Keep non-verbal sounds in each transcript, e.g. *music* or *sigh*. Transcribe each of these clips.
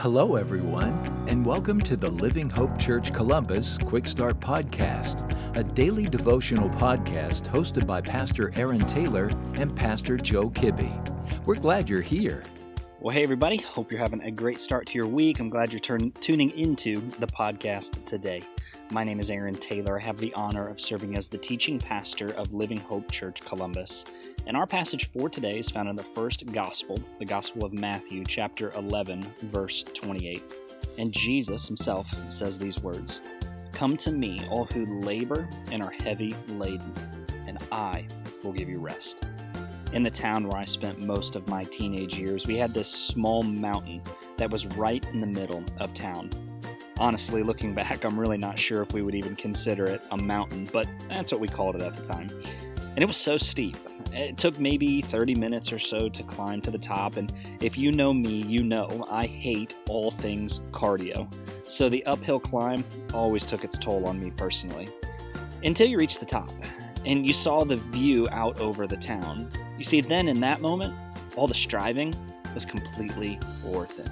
Hello, everyone, and welcome to the Living Hope Church Columbus Quick Start Podcast, a daily devotional podcast hosted by Pastor Aaron Taylor and Pastor Joe Kibbe. We're glad you're here. Well, hey, everybody. Hope you're having a great start to your week. I'm glad you're turn- tuning into the podcast today. My name is Aaron Taylor. I have the honor of serving as the teaching pastor of Living Hope Church Columbus. And our passage for today is found in the first gospel, the Gospel of Matthew, chapter 11, verse 28. And Jesus himself says these words Come to me, all who labor and are heavy laden, and I will give you rest. In the town where I spent most of my teenage years, we had this small mountain that was right in the middle of town. Honestly, looking back, I'm really not sure if we would even consider it a mountain, but that's what we called it at the time. And it was so steep. It took maybe 30 minutes or so to climb to the top, and if you know me, you know I hate all things cardio. So the uphill climb always took its toll on me personally. Until you reached the top, and you saw the view out over the town. You see, then in that moment, all the striving was completely worth it.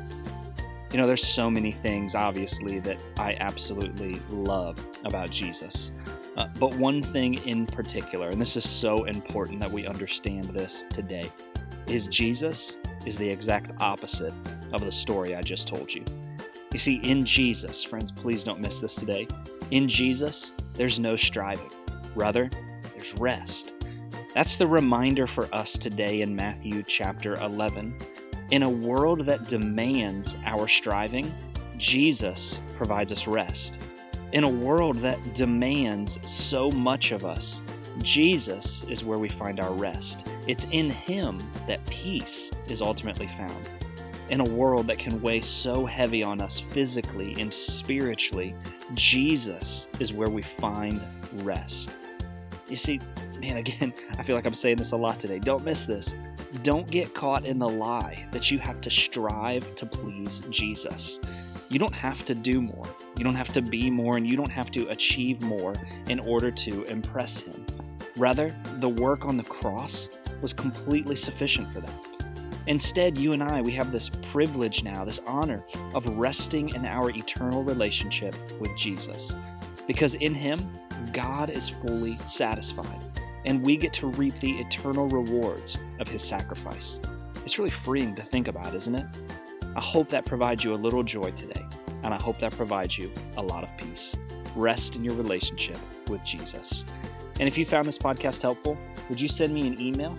You know, there's so many things, obviously, that I absolutely love about Jesus. Uh, but one thing in particular, and this is so important that we understand this today, is Jesus is the exact opposite of the story I just told you. You see, in Jesus, friends, please don't miss this today. In Jesus, there's no striving. Rather, there's rest. That's the reminder for us today in Matthew chapter 11 in a world that demands our striving, Jesus provides us rest. In a world that demands so much of us, Jesus is where we find our rest. It's in Him that peace is ultimately found. In a world that can weigh so heavy on us physically and spiritually, Jesus is where we find rest. You see, man, again, *laughs* I feel like I'm saying this a lot today. Don't miss this. Don't get caught in the lie that you have to strive to please Jesus. You don't have to do more. You don't have to be more, and you don't have to achieve more in order to impress Him. Rather, the work on the cross was completely sufficient for that. Instead, you and I, we have this privilege now, this honor of resting in our eternal relationship with Jesus. Because in Him, God is fully satisfied and we get to reap the eternal rewards of his sacrifice. It's really freeing to think about, isn't it? I hope that provides you a little joy today, and I hope that provides you a lot of peace. Rest in your relationship with Jesus. And if you found this podcast helpful, would you send me an email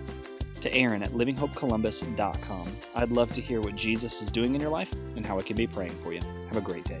to Aaron at livinghopecolumbus.com? I'd love to hear what Jesus is doing in your life and how I can be praying for you. Have a great day.